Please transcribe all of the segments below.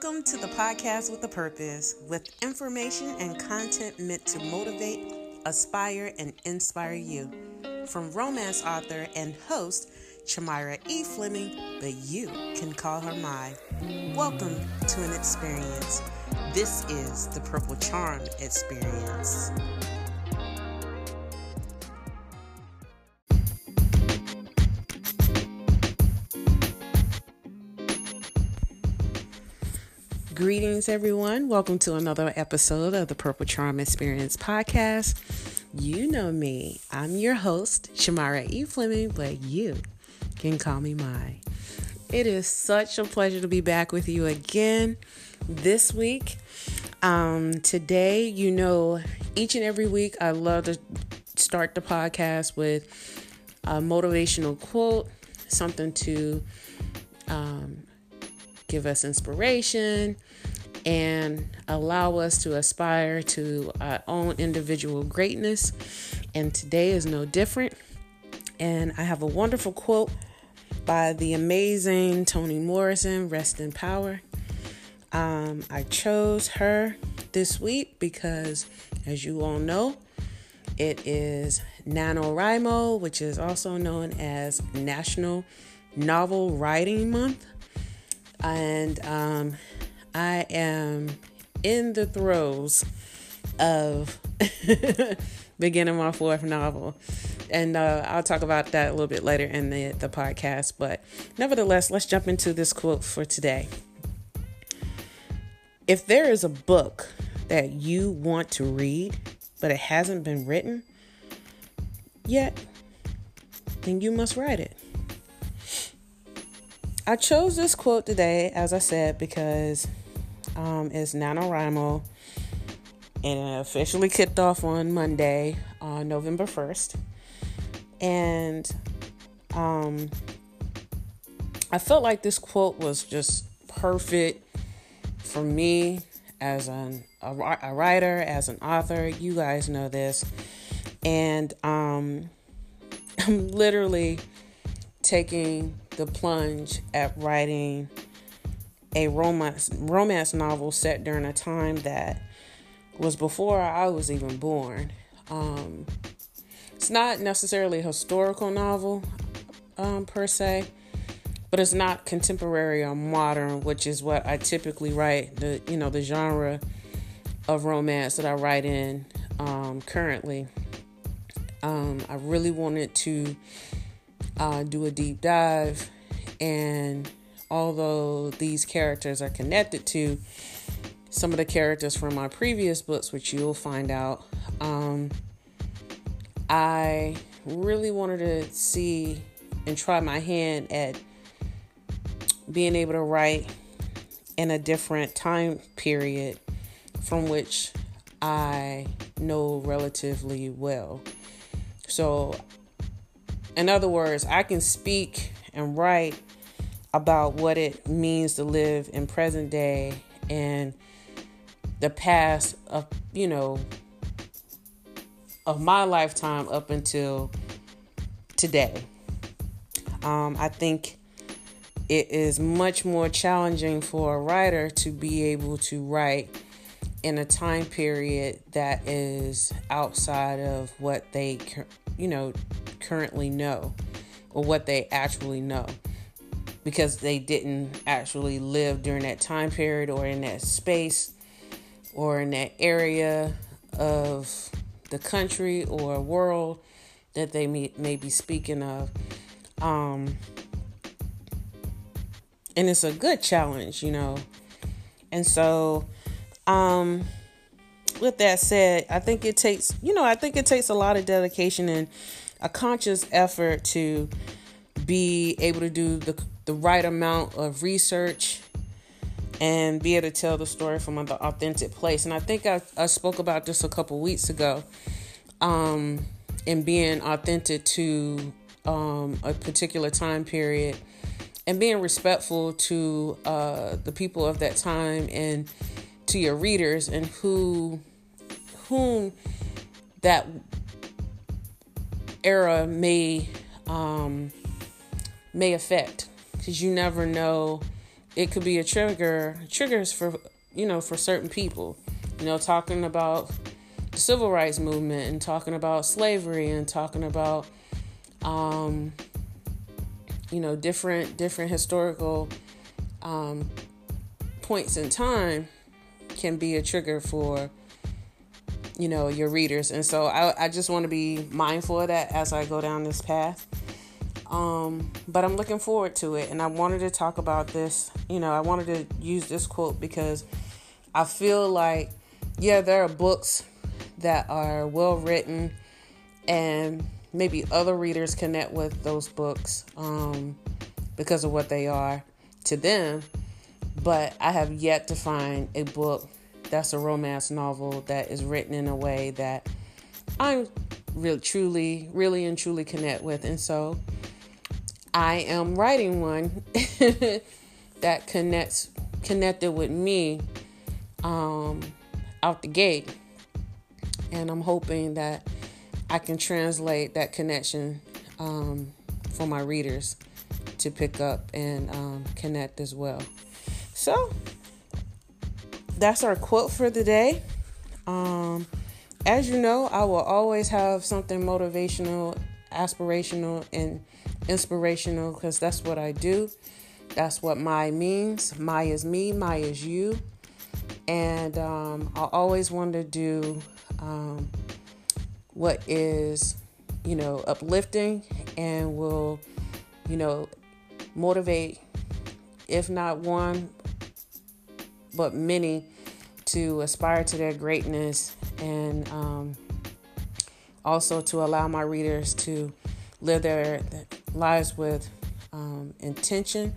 Welcome to the podcast with a purpose, with information and content meant to motivate, aspire, and inspire you. From romance author and host Charmyra E. Fleming, but you can call her Mai. Welcome to an experience. This is the Purple Charm Experience. Greetings, everyone. Welcome to another episode of the Purple Charm Experience podcast. You know me. I'm your host, Charmyra E. Fleming, but you can call me Mai. It is such a pleasure to be back with you again this week. Um, today, you know, each and every week, I love to start the podcast with a motivational quote, something to um, give us inspiration, and allow us to aspire to our own individual greatness. And today is no different. And I have a wonderful quote by the amazing Toni Morrison, Rest in Power. Um, I chose her this week because, as you all know, it is NaNoWriMo, which is also known as National Novel Writing Month. And um, I am in the throes of beginning my fourth novel. And uh, I'll talk about that a little bit later in the, the podcast. But nevertheless, let's jump into this quote for today. If there is a book that you want to read, but it hasn't been written yet, then you must write it. I chose this quote today, as I said, because um, it's NaNoWriMo and it officially kicked off on Monday, uh, November 1st. And um, I felt like this quote was just perfect for me as an, a, a writer, as an author. You guys know this. And um, I'm literally taking the plunge at writing a romance romance novel set during a time that was before I was even born. Um, it's not necessarily a historical novel um, per se, but it's not contemporary or modern, which is what I typically write. The you know the genre of romance that I write in um, currently. Um, I really wanted to uh, do a deep dive and although these characters are connected to some of the characters from my previous books, which you'll find out, um, I really wanted to see and try my hand at being able to write in a different time period from which I know relatively well. So, in other words, I can speak and write about what it means to live in present day and the past of you know of my lifetime up until today. Um, i think it is much more challenging for a writer to be able to write in a time period that is outside of what they you know currently know or what they actually know because they didn't actually live during that time period or in that space or in that area of the country or world that they may, may be speaking of. Um, and it's a good challenge, you know. And so, um, with that said, I think it takes, you know, I think it takes a lot of dedication and a conscious effort to be able to do the the right amount of research and be able to tell the story from an authentic place. And I think I, I spoke about this a couple weeks ago um, and being authentic to um, a particular time period and being respectful to uh, the people of that time and to your readers and who whom that era may um, may affect because you never know. It could be a trigger triggers for you know for certain people. You know talking about the civil rights movement and talking about slavery and talking about um, you know different different historical um, points in time can be a trigger for you know your readers. And so i, I just want to be mindful of that as i go down this path um, but i'm looking forward to it and i wanted to talk about this you know i wanted to use this quote because i feel like yeah there are books that are well written and maybe other readers connect with those books um, because of what they are to them but i have yet to find a book that's a romance novel that is written in a way that I really truly, really and truly connect with. And so I am writing one that connects connected with me um, out the gate. And I'm hoping that I can translate that connection um, for my readers to pick up and um, connect as well. So that's our quote for the day. Um, as you know, I will always have something motivational, aspirational, and inspirational because that's what I do. That's what my means. My is me, my is you. And um, I always want to do um, what is, you know, uplifting and will, you know, motivate, if not one, but many to aspire to their greatness and um, also to allow my readers to live their, lives with um, intention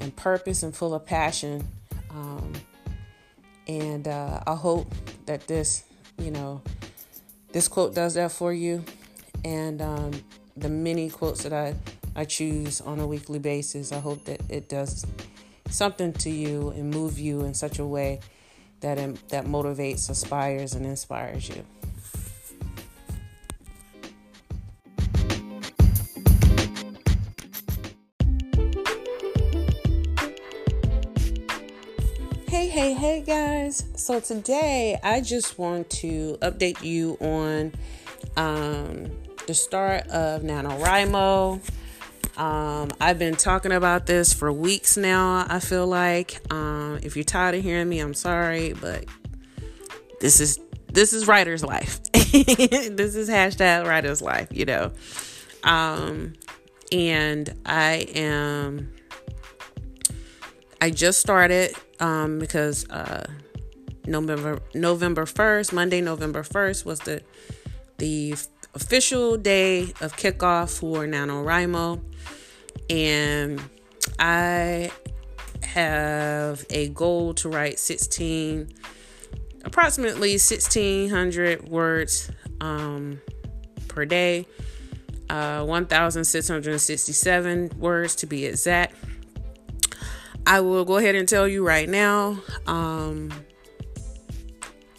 and purpose and full of passion. Um, and uh, I hope that this, you know, this quote does that for you. And um, the many quotes that I, I choose on a weekly basis, I hope that it does something to you and move you in such a way that that motivates, aspires, and inspires you. Guys. So today I just want to update you on um, the start of NaNoWriMo. Um, I've been talking about this for weeks now. I feel like um, if you're tired of hearing me, I'm sorry, but this is this is writer's life. this is hashtag writer's life, you know. Um, and I am. I just started um, because uh, November November first, Monday, November first was the the official day of kickoff for NaNoWriMo and I have a goal to write 16, approximately 1600 words um, per day, uh, 1667 words to be exact. I will go ahead and tell you right now, um,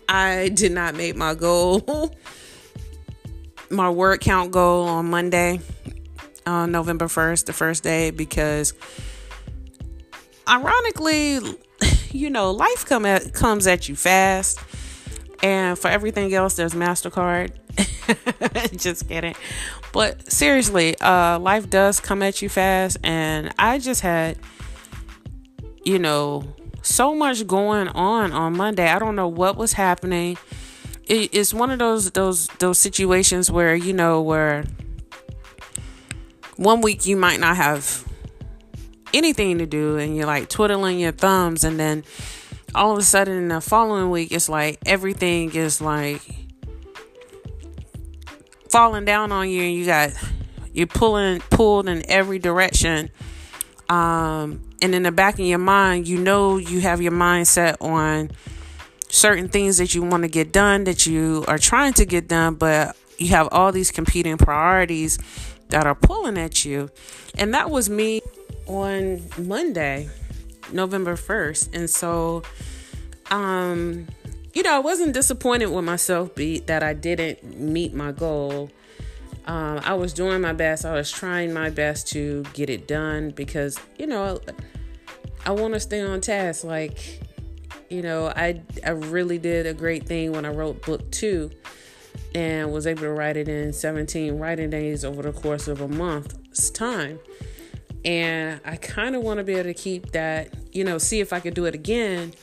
I did not make my goal, my word count goal on Monday on November 1st, the first day, because ironically, you know, life come at, comes at you fast. And for everything else, there's MasterCard. just kidding. But seriously, uh, life does come at you fast. And I just had, you know, so much going on on Monday. I don't know what was happening. It, it's one of those those those situations where you know where one week you might not have anything to do and you're like twiddling your thumbs and then all of a sudden the following week it's like everything is like falling down on you and you got you're pulling pulled in every direction um, and in the back of your mind you know you have your mindset on certain things that you want to get done that you are trying to get done but you have all these competing priorities that are pulling at you. And that was me on Monday, November 1st. And so, um, you know, I wasn't disappointed with myself be that I didn't meet my goal. Um, I was doing my best. I was trying my best to get it done because, you know, I want to stay on task. Like, you know, I I really did a great thing when I wrote book two and was able to write it in 17 writing days over the course of a month's time. And I kind of want to be able to keep that, you know, see if I could do it again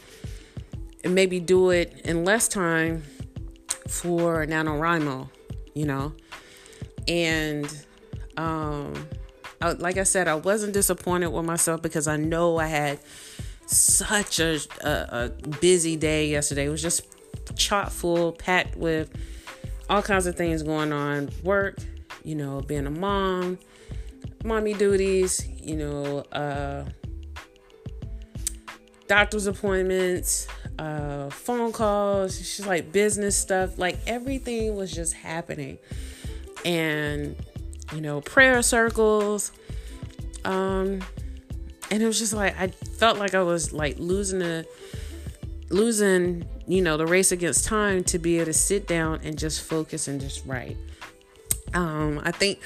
and maybe do it in less time for NaNoWriMo, you know. And um I, like I said, I wasn't disappointed with myself because I know I had such a, a, a busy day yesterday. It was just chock full, packed with all kinds of things going on work, you know, being a mom, mommy duties, you know, uh, doctor's appointments, uh, phone calls, just like business stuff. Like everything was just happening. And, you know, prayer circles. Um, and it was just like I felt like I was like losing a losing, you know, the race against time to be able to sit down and just focus and just write. Um, I think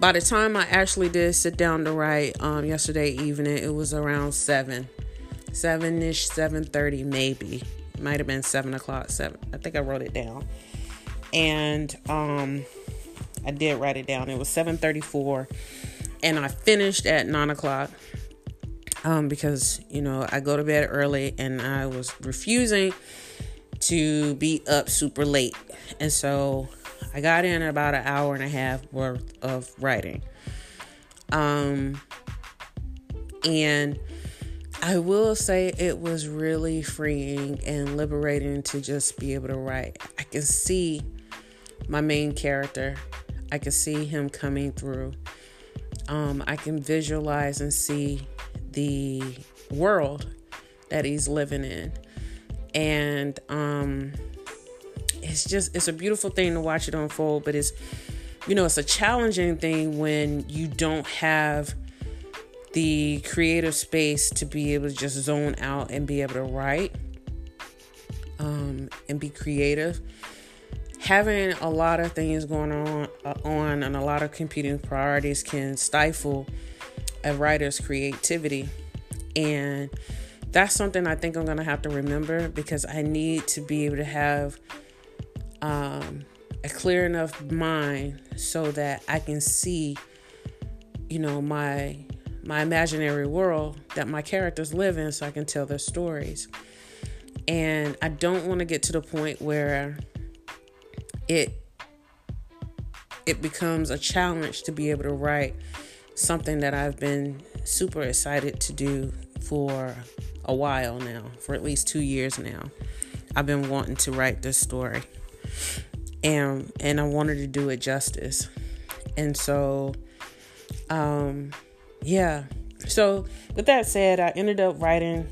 by the time I actually did sit down to write um, yesterday evening, it was around seven, seven ish, seven thirty maybe. Might have been seven o'clock. Seven. I think I wrote it down, and um, I did write it down. It was seven thirty four, and I finished at nine o'clock um, because you know I go to bed early and I was refusing to be up super late, and so I got in about an hour and a half worth of writing. Um, and I will say it was really freeing and liberating to just be able to write. I can see my main character. I can see him coming through. Um, I can visualize and see the world that he's living in. And um it's just it's a beautiful thing to watch it unfold, but it's you know, it's a challenging thing when you don't have the creative space to be able to just zone out and be able to write um, and be creative. Having a lot of things going on, uh, on and a lot of competing priorities can stifle a writer's creativity. And that's something I think I'm going to have to remember because I need to be able to have um, a clear enough mind so that I can see, you know, my my imaginary world that my characters live in so I can tell their stories. And I don't want to get to the point where it it becomes a challenge to be able to write something that I've been super excited to do for a while now, for at least two years now. I've been wanting to write this story. And and I wanted to do it justice. And so um yeah. So with that said, I ended up writing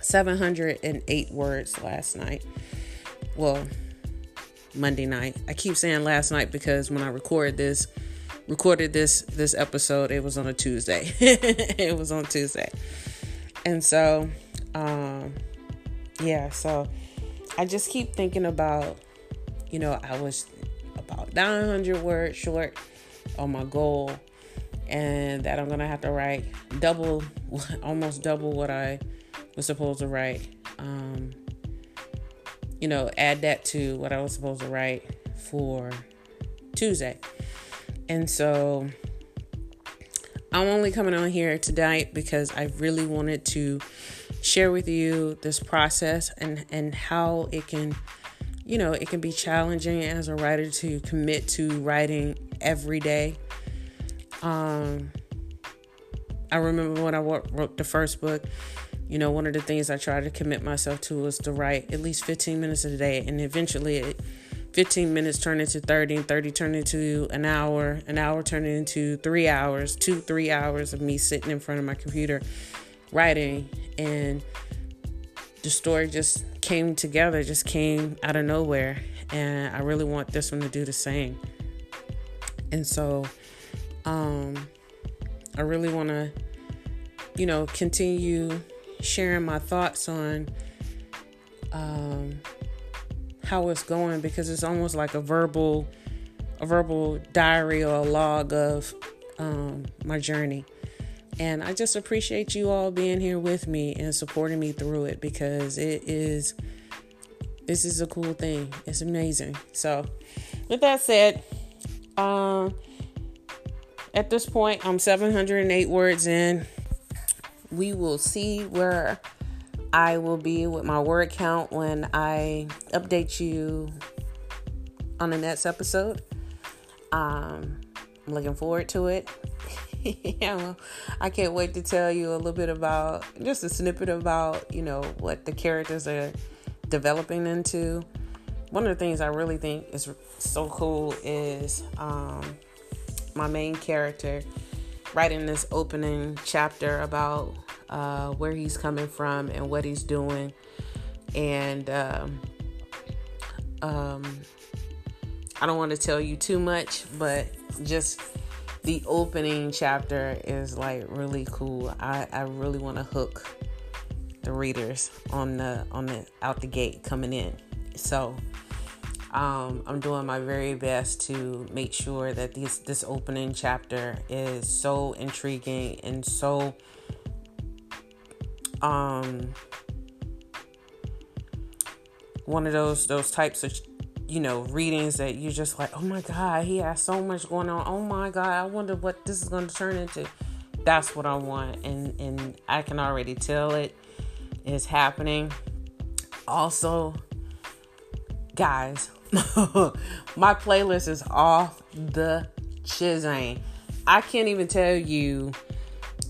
708 words last night. Well, Monday night. I keep saying last night because when I record this, recorded this this episode, it was on a Tuesday. it was on Tuesday. And so um yeah, so I just keep thinking about you know, I was about 900 words short on my goal and that I'm going to have to write double almost double what I was supposed to write. Um you know, add that to what I was supposed to write for Tuesday. And so I'm only coming on here tonight because I really wanted to share with you this process and and how it can you know, it can be challenging as a writer to commit to writing every day. Um I remember when I wrote the first book, you know, one of the things I try to commit myself to is to write at least 15 minutes a day and eventually it 15 minutes turned into 30 and 30 turned into an hour an hour turned into three hours two three hours of me sitting in front of my computer writing and the story just came together just came out of nowhere and i really want this one to do the same. And so um i really want to you know continue sharing my thoughts on um how it's going because it's almost like a verbal a verbal diary or a log of um, my journey And I just appreciate you all being here with me and supporting me through it because it is this is a cool thing. It's amazing. So, with that said, um at this point, I'm 708 words in. We will see where I will be with my word count when I update you on the next episode. Um, I'm looking forward to it. yeah, I can't wait to tell you a little bit about just a snippet about you know what the characters are developing into. One of the things I really think is so cool is um, my main character writing this opening chapter about uh, where he's coming from and what he's doing. And um, um, I don't want to tell you too much, but just the opening chapter is like really cool. I, I really want to hook the readers on the on the out the gate coming in. So um, I'm doing my very best to make sure that this this opening chapter is so intriguing and so um one of those those types of you know readings that you're just like oh my god he has so much going on. Oh my god i wonder what this is going to turn into. That's what i want and and i can already tell it is happening. Also guys my playlist is off the chisane i can't even tell you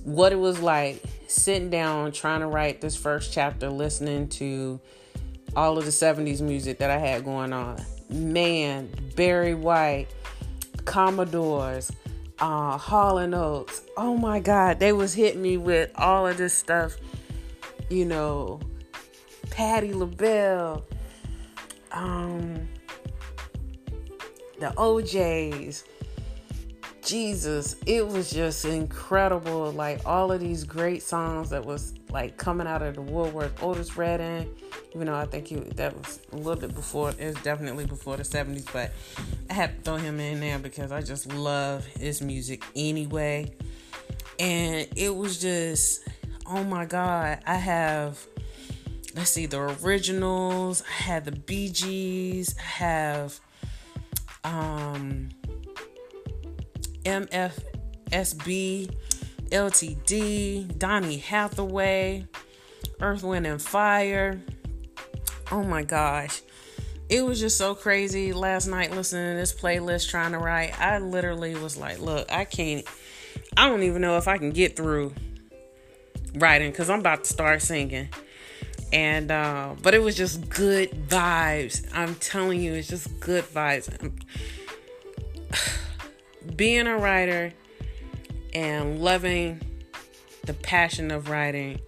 what it was like sitting down trying to write this first chapter, listening to all of the 70s music that I had going on. Man, Barry White, Commodores, uh, Hall and Oates. Oh my God, they was hitting me with all of this stuff. You know, Patti LaBelle, um, the O'Jays. Jesus, it was just incredible. Like all of these great songs that was like coming out of the woodwork. Otis Redding, even though I think he, that was a little bit before, it was definitely before the 70s, but I had to throw him in there because I just love his music anyway. And it was just, oh my God, I have, let's see, the originals, I have the Gees, I have, um, MFSB, LTD, Donny Hathaway, Earth, Wind, and Fire. Oh my gosh. It was just so crazy last night listening to this playlist trying to write. I literally was like, look, I can't, I don't even know if I can get through writing because I'm about to start singing. And, uh, but it was just good vibes. I'm telling you, it's just good vibes being a writer and loving the passion of writing,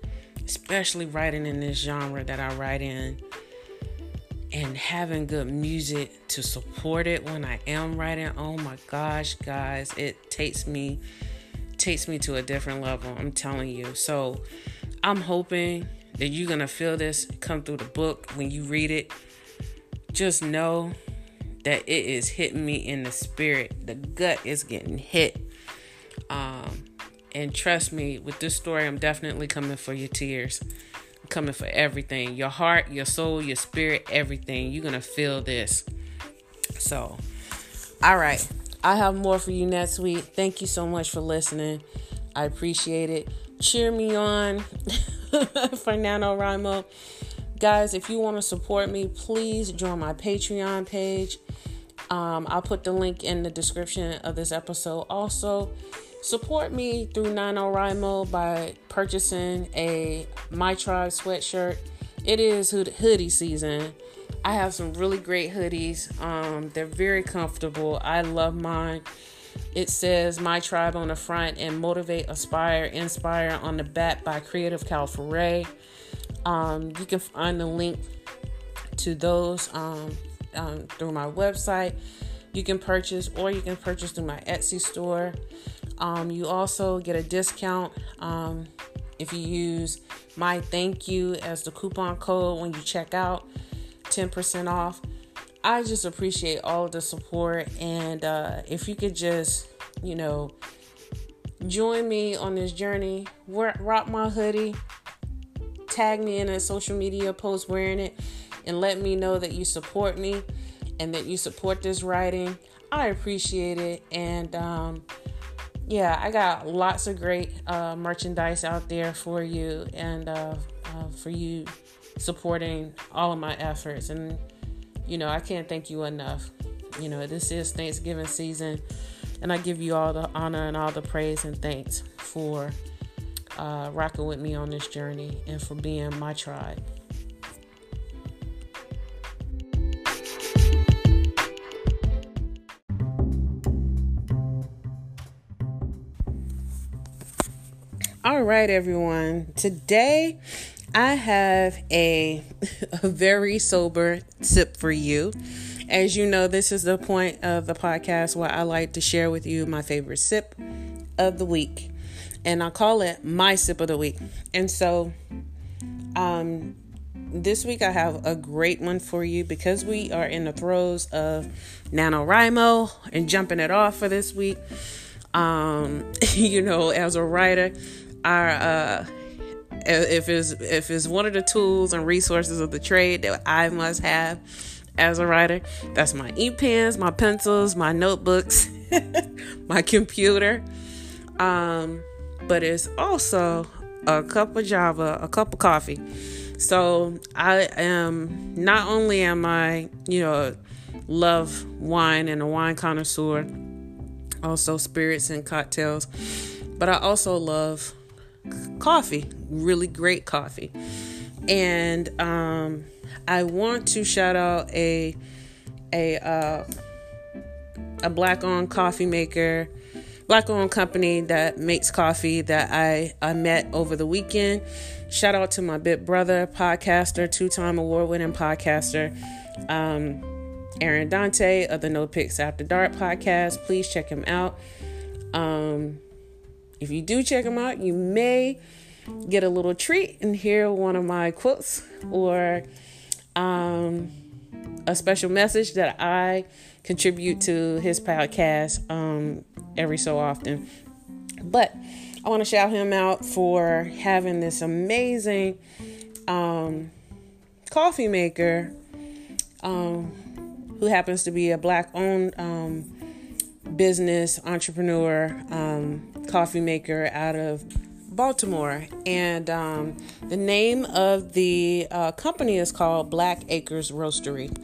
especially writing in this genre that I write in, and having good music to support it when I am writing. Oh my gosh, guys, it takes me takes me to a different level. I'm telling you. So, I'm hoping that you're going to feel this come through the book when you read it. Just know that it is hitting me in the spirit. The gut is getting hit. Um, and trust me, with this story, I'm definitely coming for your tears. I'm coming for everything your heart, your soul, your spirit, everything. You're going to feel this. So, all right. I have more for you next week. Thank you so much for listening. I appreciate it. Cheer me on for NaNoWriMo. Guys, if you want to support me, please join my Patreon page. Um, I'll put the link in the description of this episode. Also, support me through NaNoWriMo by purchasing a My Tribe sweatshirt. It is hoodie season. I have some really great hoodies. Um, they're very comfortable. I love mine. It says My Tribe on the front and Motivate, Aspire, Inspire on the back by Creative Calfuray. Um, you can find the link to those um, um, through my website. You can purchase, or you can purchase through my Etsy store. Um, you also get a discount um, if you use my thank you as the coupon code when you check out, 10% off. I just appreciate all the support, and uh, if you could just, you know, join me on this journey. Rock my hoodie, tag me in a social media post wearing it, and let me know that you support me and that you support this writing. I appreciate it. And um, yeah, I got lots of great uh, merchandise out there for you and uh, uh, for you supporting all of my efforts. And, you know, I can't thank you enough. You know, this is Thanksgiving season, and I give you all the honor and all the praise and thanks for uh, rocking with me on this journey and for being my tribe. All right, everyone. Today I have a, a very sober sip for you. As you know, this is the point of the podcast where I like to share with you my favorite sip of the week. And I call it my sip of the week. And so um this week I have a great one for you because we are in the throes of NaNoWriMo and jumping it off for this week. Um, you know, as a writer, our uh if it's if it's one of the tools and resources of the trade that I must have as a writer, that's my ink pens, my pencils, my notebooks, my computer. Um, but it's also a cup of Java, a cup of coffee. So I am not only am I, you know, love wine and a wine connoisseur, also spirits and cocktails, but I also love coffee, really great coffee. And um, I want to shout out a a uh, a black owned coffee maker, black owned company that makes coffee that I I met over the weekend. Shout out to my big brother, podcaster, two time award winning podcaster. Um, Aaron Dante of the No Pix After Dark podcast. Please check him out. Um, if you do check them out, you may get a little treat and hear one of my quotes or um, a special message that I contribute to his podcast um, every so often. But I want to shout him out for having this amazing um, coffee maker um, who happens to be a black owned um, business entrepreneur, um, coffee maker out of Baltimore. And um, the name of the uh, company is called Black Acres Roastery.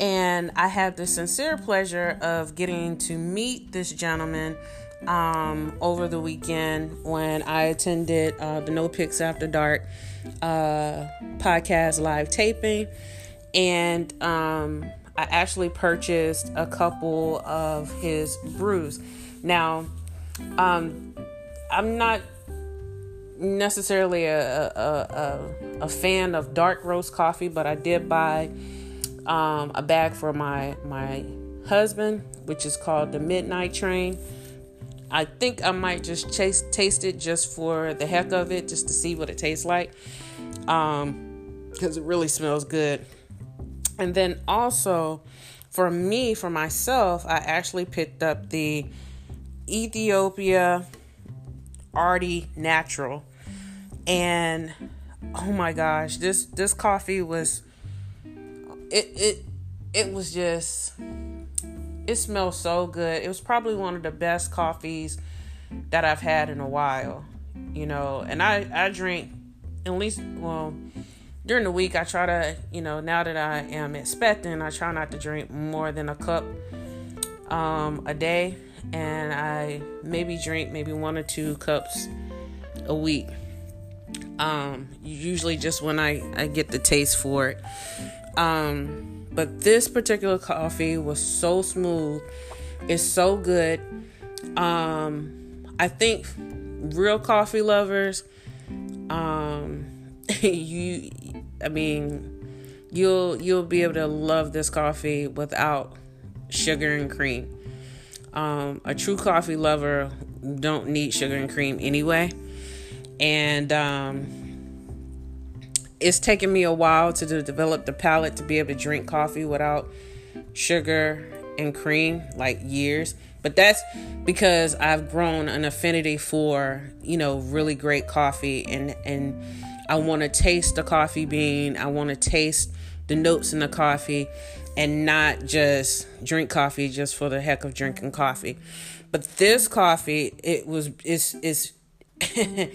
And I had the sincere pleasure of getting to meet this gentleman um, over the weekend when I attended uh, the No Pix After Dark uh, podcast live taping. And um, I actually purchased a couple of his brews. Now, um, I'm not necessarily a, a, a, a, fan of dark roast coffee, but I did buy um, a bag for my my husband, which is called the Midnight Train. I think I might just chase, taste it just for the heck of it, just to see what it tastes like, because um, it really smells good. And then also for me, for myself, I actually picked up the Ethiopia Arty Natural. And oh my gosh, this this coffee was it it it was just it smells so good. It was probably one of the best coffees that I've had in a while, you know. And I I drink at least well during the week I try to, you know, now that I am expecting, I try not to drink more than a cup um, a day, and I maybe drink maybe one or two cups a week. Um, usually just when I, I get the taste for it. Um, but this particular coffee was so smooth. It's so good. Um, I think real coffee lovers, um, you I mean, you'll you'll be able to love this coffee without sugar and cream. Um, a true coffee lover don't need sugar and cream anyway, and um, it's taken me a while to develop the palate to be able to drink coffee without sugar and cream, like years. But that's because I've grown an affinity for, you know, really great coffee and and I want to taste the coffee bean. I want to taste the notes in the coffee and not just drink coffee just for the heck of drinking coffee. But this coffee, it was it's it's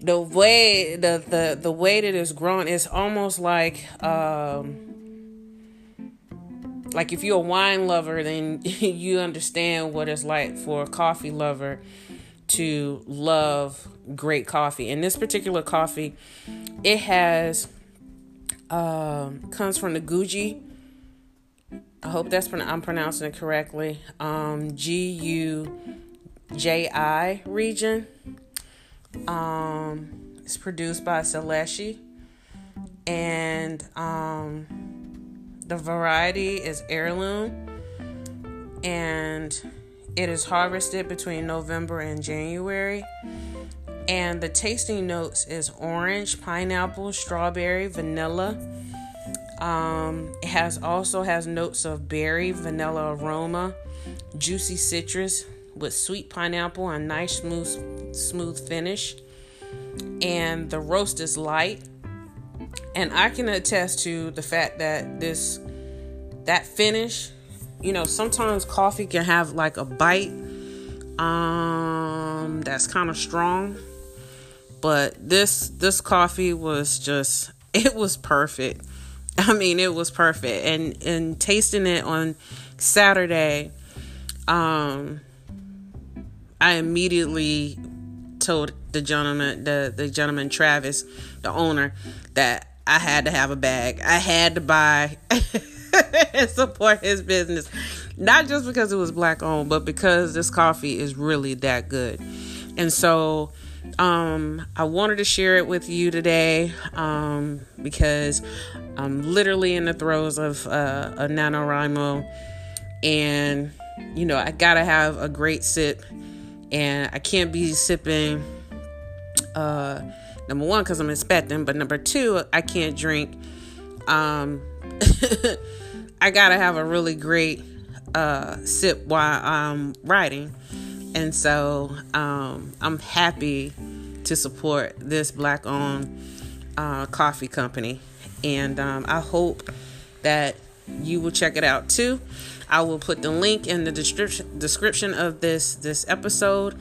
the way the the the way that it's grown is almost like um like if you're a wine lover then you understand what it's like for a coffee lover to love great coffee. And this particular coffee it has um comes from the guji. I hope that's i'm pronouncing it correctly. Um g u j i region. Um, it's produced by Seleshi, and um, the variety is heirloom, and it is harvested between November and January. And the tasting notes is orange, pineapple, strawberry, vanilla. Um, it has also has notes of berry, vanilla aroma, juicy citrus, with sweet pineapple and nice smooth smooth finish. And the roast is light. And I can attest to the fact that this that finish, you know, sometimes coffee can have like a bite um that's kind of strong. But this this coffee was just it was perfect. I mean, it was perfect. And and tasting it on Saturday um I immediately told the gentleman, the, the gentleman Travis, the owner, that I had to have a bag. I had to buy and support his business. Not just because it was black owned, but because this coffee is really that good. And so um, I wanted to share it with you today um, because I'm literally in the throes of uh, a NaNoWriMo. And, you know, I gotta have a great sip and I can't be sipping. Uh, number one, because I'm expecting, but number two, I can't drink. Um, I gotta have a really great uh, sip while I'm writing, and so um, I'm happy to support this black-owned uh, coffee company, and um, I hope that you will check it out too. I will put the link in the description description of this this episode.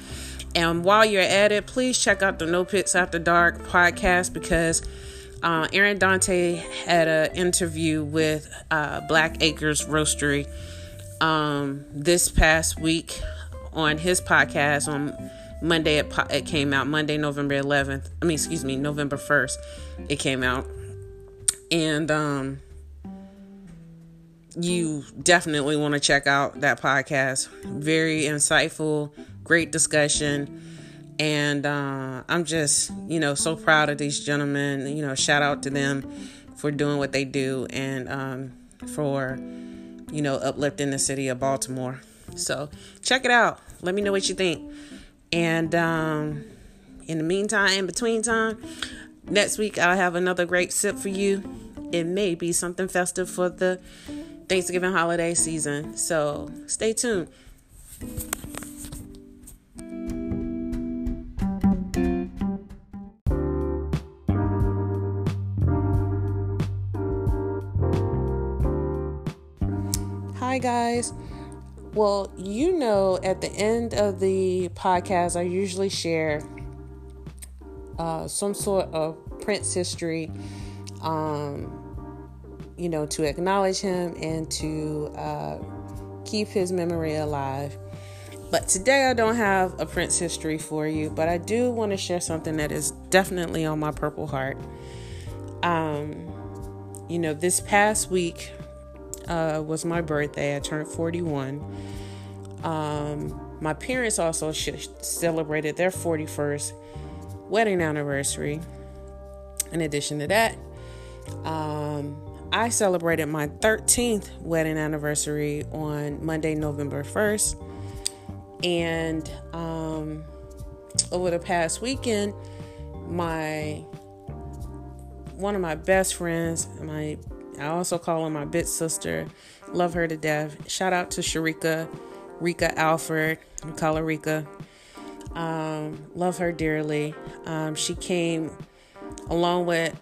And while you're at it, please check out the No Pix After Dark podcast because uh, Aaron Dante had an interview with uh, Black Acres Roastery um, this past week on his podcast on Monday. It, it came out Monday, November 11th. I mean, excuse me, November 1st. It came out, and um, you definitely want to check out that podcast. Very insightful, great discussion. And uh, I'm just, you know, so proud of these gentlemen. You know, shout out to them for doing what they do and um, for, you know, uplifting the city of Baltimore. So check it out. Let me know what you think. And um, in the meantime, in between time, next week I'll have another great sip for you. It may be something festive for the Thanksgiving holiday season. So stay tuned. Hi, guys. Well, you know, at the end of the podcast, I usually share uh, some sort of Prince history. Um, you know, to acknowledge him and to uh, keep his memory alive. But today I don't have a Prince history for you, but I do want to share something that is definitely on my Purple Heart. Um, you know, this past week uh, was my birthday. I turned 41. Um, my parents also sh- celebrated their 41st wedding anniversary. In addition to that, um, I celebrated my 13th wedding anniversary on Monday, November 1st. And um, over the past weekend, my one of my best friends, my I also call her my bit sister, love her to death. Shout out to Sharika Rika Alford. Call her Rika. Um, love her dearly. Um, she came along with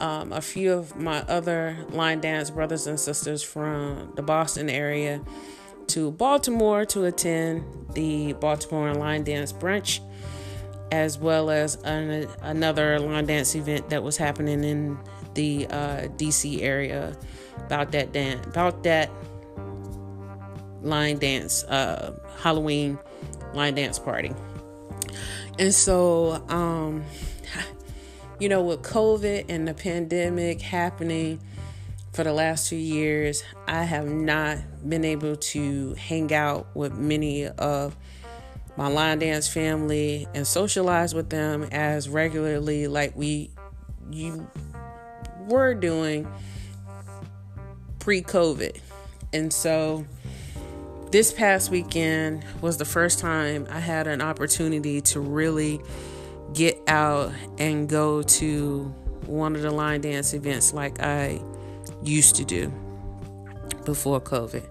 um, a few of my other line dance brothers and sisters from the Boston area to Baltimore to attend the Baltimore Line Dance Brunch, as well as an, another line dance event that was happening in the uh, DC area about that dance, about that line dance, uh, Halloween line dance party. And so, um, you know, with COVID and the pandemic happening for the last two years, I have not been able to hang out with many of my line dance family and socialize with them as regularly like we you were doing pre-COVID. And so this past weekend was the first time I had an opportunity to really get out and go to one of the line dance events like I used to do before COVID.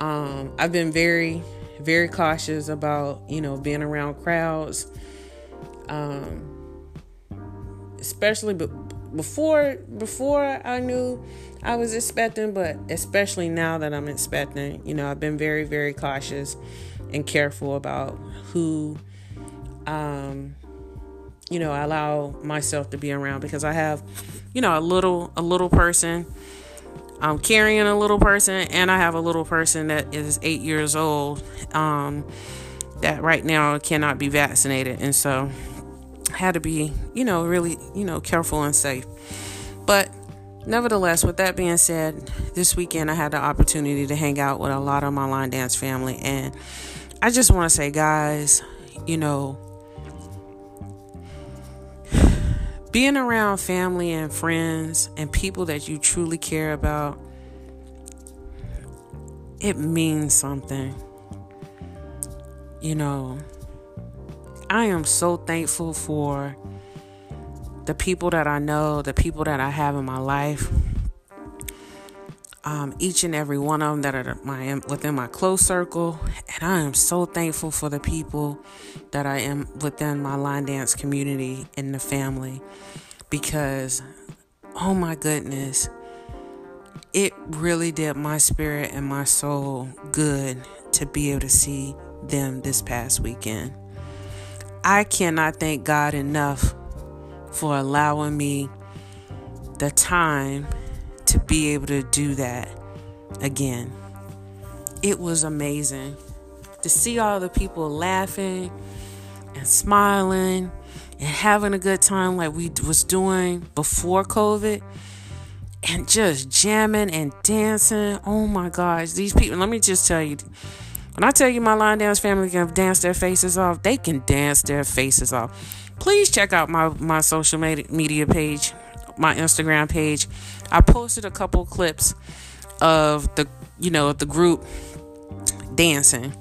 Um, I've been very, very cautious about you know being around crowds, um, especially before before I knew I was expecting, but especially now that I'm expecting, you know, I've been very, very cautious and careful about who, um, you know, I allow myself to be around because I have, you know, a little, a little person. I'm carrying a little person, and I have a little person that is eight years old, um, that right now cannot be vaccinated, and so I had to be, you know, really, you know, careful and safe. But Nevertheless, with that being said, this weekend I had the opportunity to hang out with a lot of my line dance family, and I just want to say, guys, you know, being around family and friends and people that you truly care about, it means something. You know, I am so thankful for the people that I know, the people that I have in my life, um, each and every one of them that are my within my close circle, and I am so thankful for the people that I am within my line dance community and the family, because oh my goodness, it really did my spirit and my soul good to be able to see them this past weekend. I cannot thank God enough for allowing me the time to be able to do that again. It was amazing to see all the people laughing and smiling and having a good time like we was doing before COVID and just jamming and dancing. Oh my gosh, these people, let me just tell you when I tell you my line dance family can dance their faces off, they can dance their faces off please check out my, my social media page, my Instagram page. I posted a couple clips of the, you know, the group dancing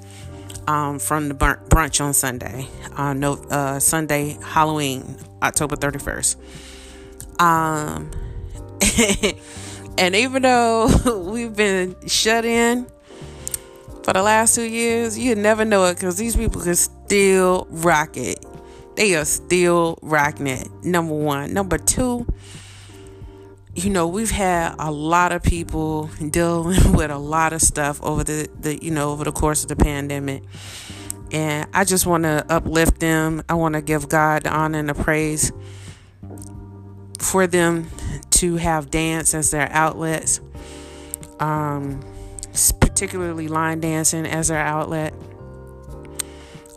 um, from the brunch on Sunday, uh, no, uh, Sunday, Halloween, October 31st. Um, and even though we've been shut in for the last two years, you never know it because these people can still rock it they are still rocking it. Number one. Number two, you know, we've had a lot of people dealing with a lot of stuff over the, the you know, over the course of the pandemic. And I just want to uplift them. I want to give God the honor and the praise for them to have dance as their outlets. Um, particularly line dancing as their outlet.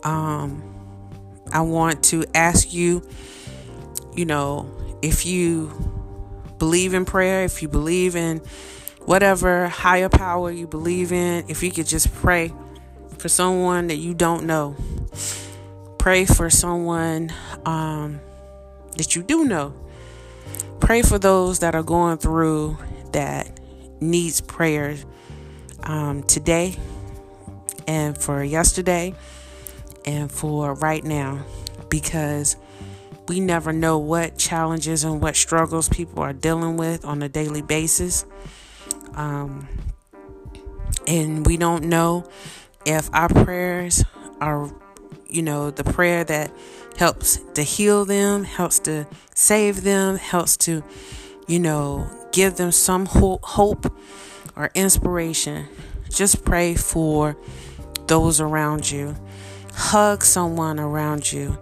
Um, I want to ask you, you know, if you believe in prayer, if you believe in whatever higher power you believe in, if you could just pray for someone that you don't know, pray for someone um, that you do know, pray for those that are going through that needs prayer um, today and for yesterday and for right now because we never know what challenges and what struggles people are dealing with on a daily basis. Um, and we don't know if our prayers are, you know, the prayer that helps to heal them, helps to save them, helps to, you know, give them some hope or inspiration, just pray for those around you. Hug someone around you.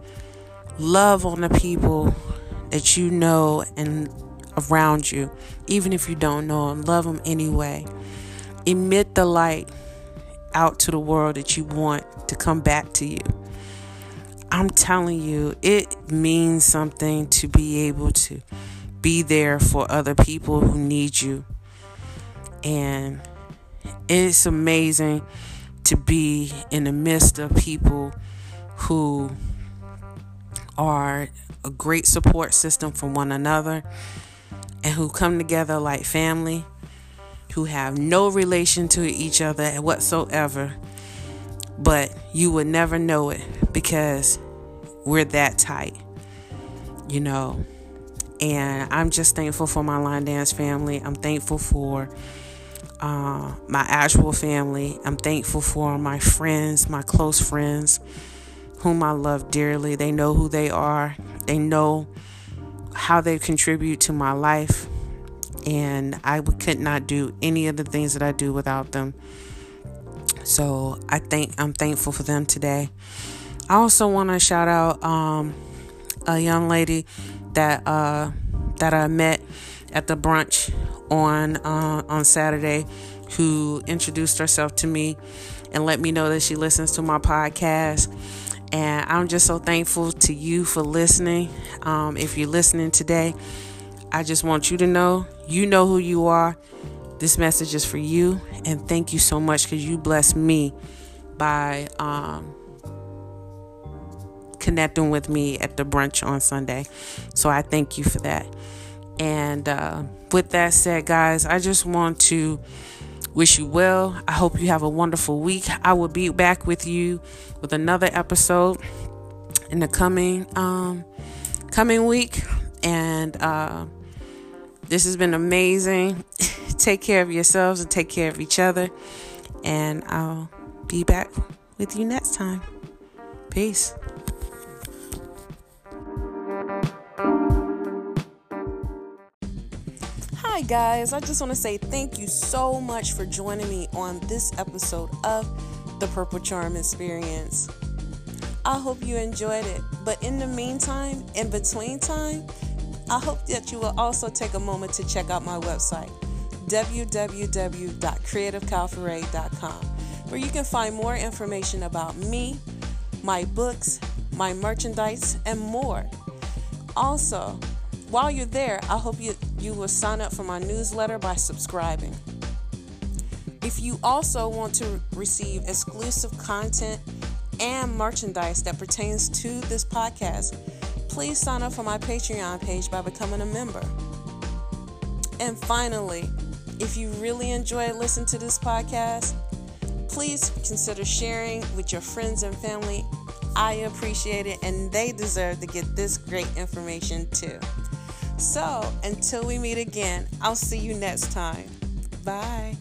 Love on the people that you know and around you, even if you don't know them. Love them anyway. Emit the light out to the world that you want to come back to you. I'm telling you, it means something to be able to be there for other people who need you. And it's amazing to be in the midst of people who are a great support system for one another and who come together like family, who have no relation to each other whatsoever, but you would never know it because we're that tight, you know. And I'm just thankful for my line dance family. I'm thankful for uh, my actual family. I'm thankful for my friends, my close friends, whom I love dearly. They know who they are, they know how they contribute to my life. And I could not do any of the things that I do without them. So I think I'm thankful for them today. I also want to shout out um, a young lady that uh, that I met at the brunch on uh, on Saturday who introduced herself to me and let me know that she listens to my podcast. And I'm just so thankful to you for listening. Um, if you're listening today, I just want you to know you know who you are. This message is for you. And thank you so much because you blessed me by um, connecting with me at the brunch on Sunday. So I thank you for that. And uh, with that said, guys, I just want to wish you well. I hope you have a wonderful week. I will be back with you with another episode in the coming um, coming week. And uh, this has been amazing. take care of yourselves and take care of each other. And I'll be back with you next time. Peace. Guys. I just want to say thank you so much for joining me on this episode of the Purple Charm Experience. I hope you enjoyed it. But in the meantime, in between time, I hope that you will also take a moment to check out my website, www.creativecalfuray.com, where you can find more information about me, my books, my merchandise, and more. Also, while you're there, I hope you, you will sign up for my newsletter by subscribing. If you also want to receive exclusive content and merchandise that pertains to this podcast, please sign up for my Patreon page by becoming a member. And finally, if you really enjoy listening to this podcast, please consider sharing with your friends and family. I appreciate it, and they deserve to get this great information too. So, until we meet again, I'll see you next time. Bye.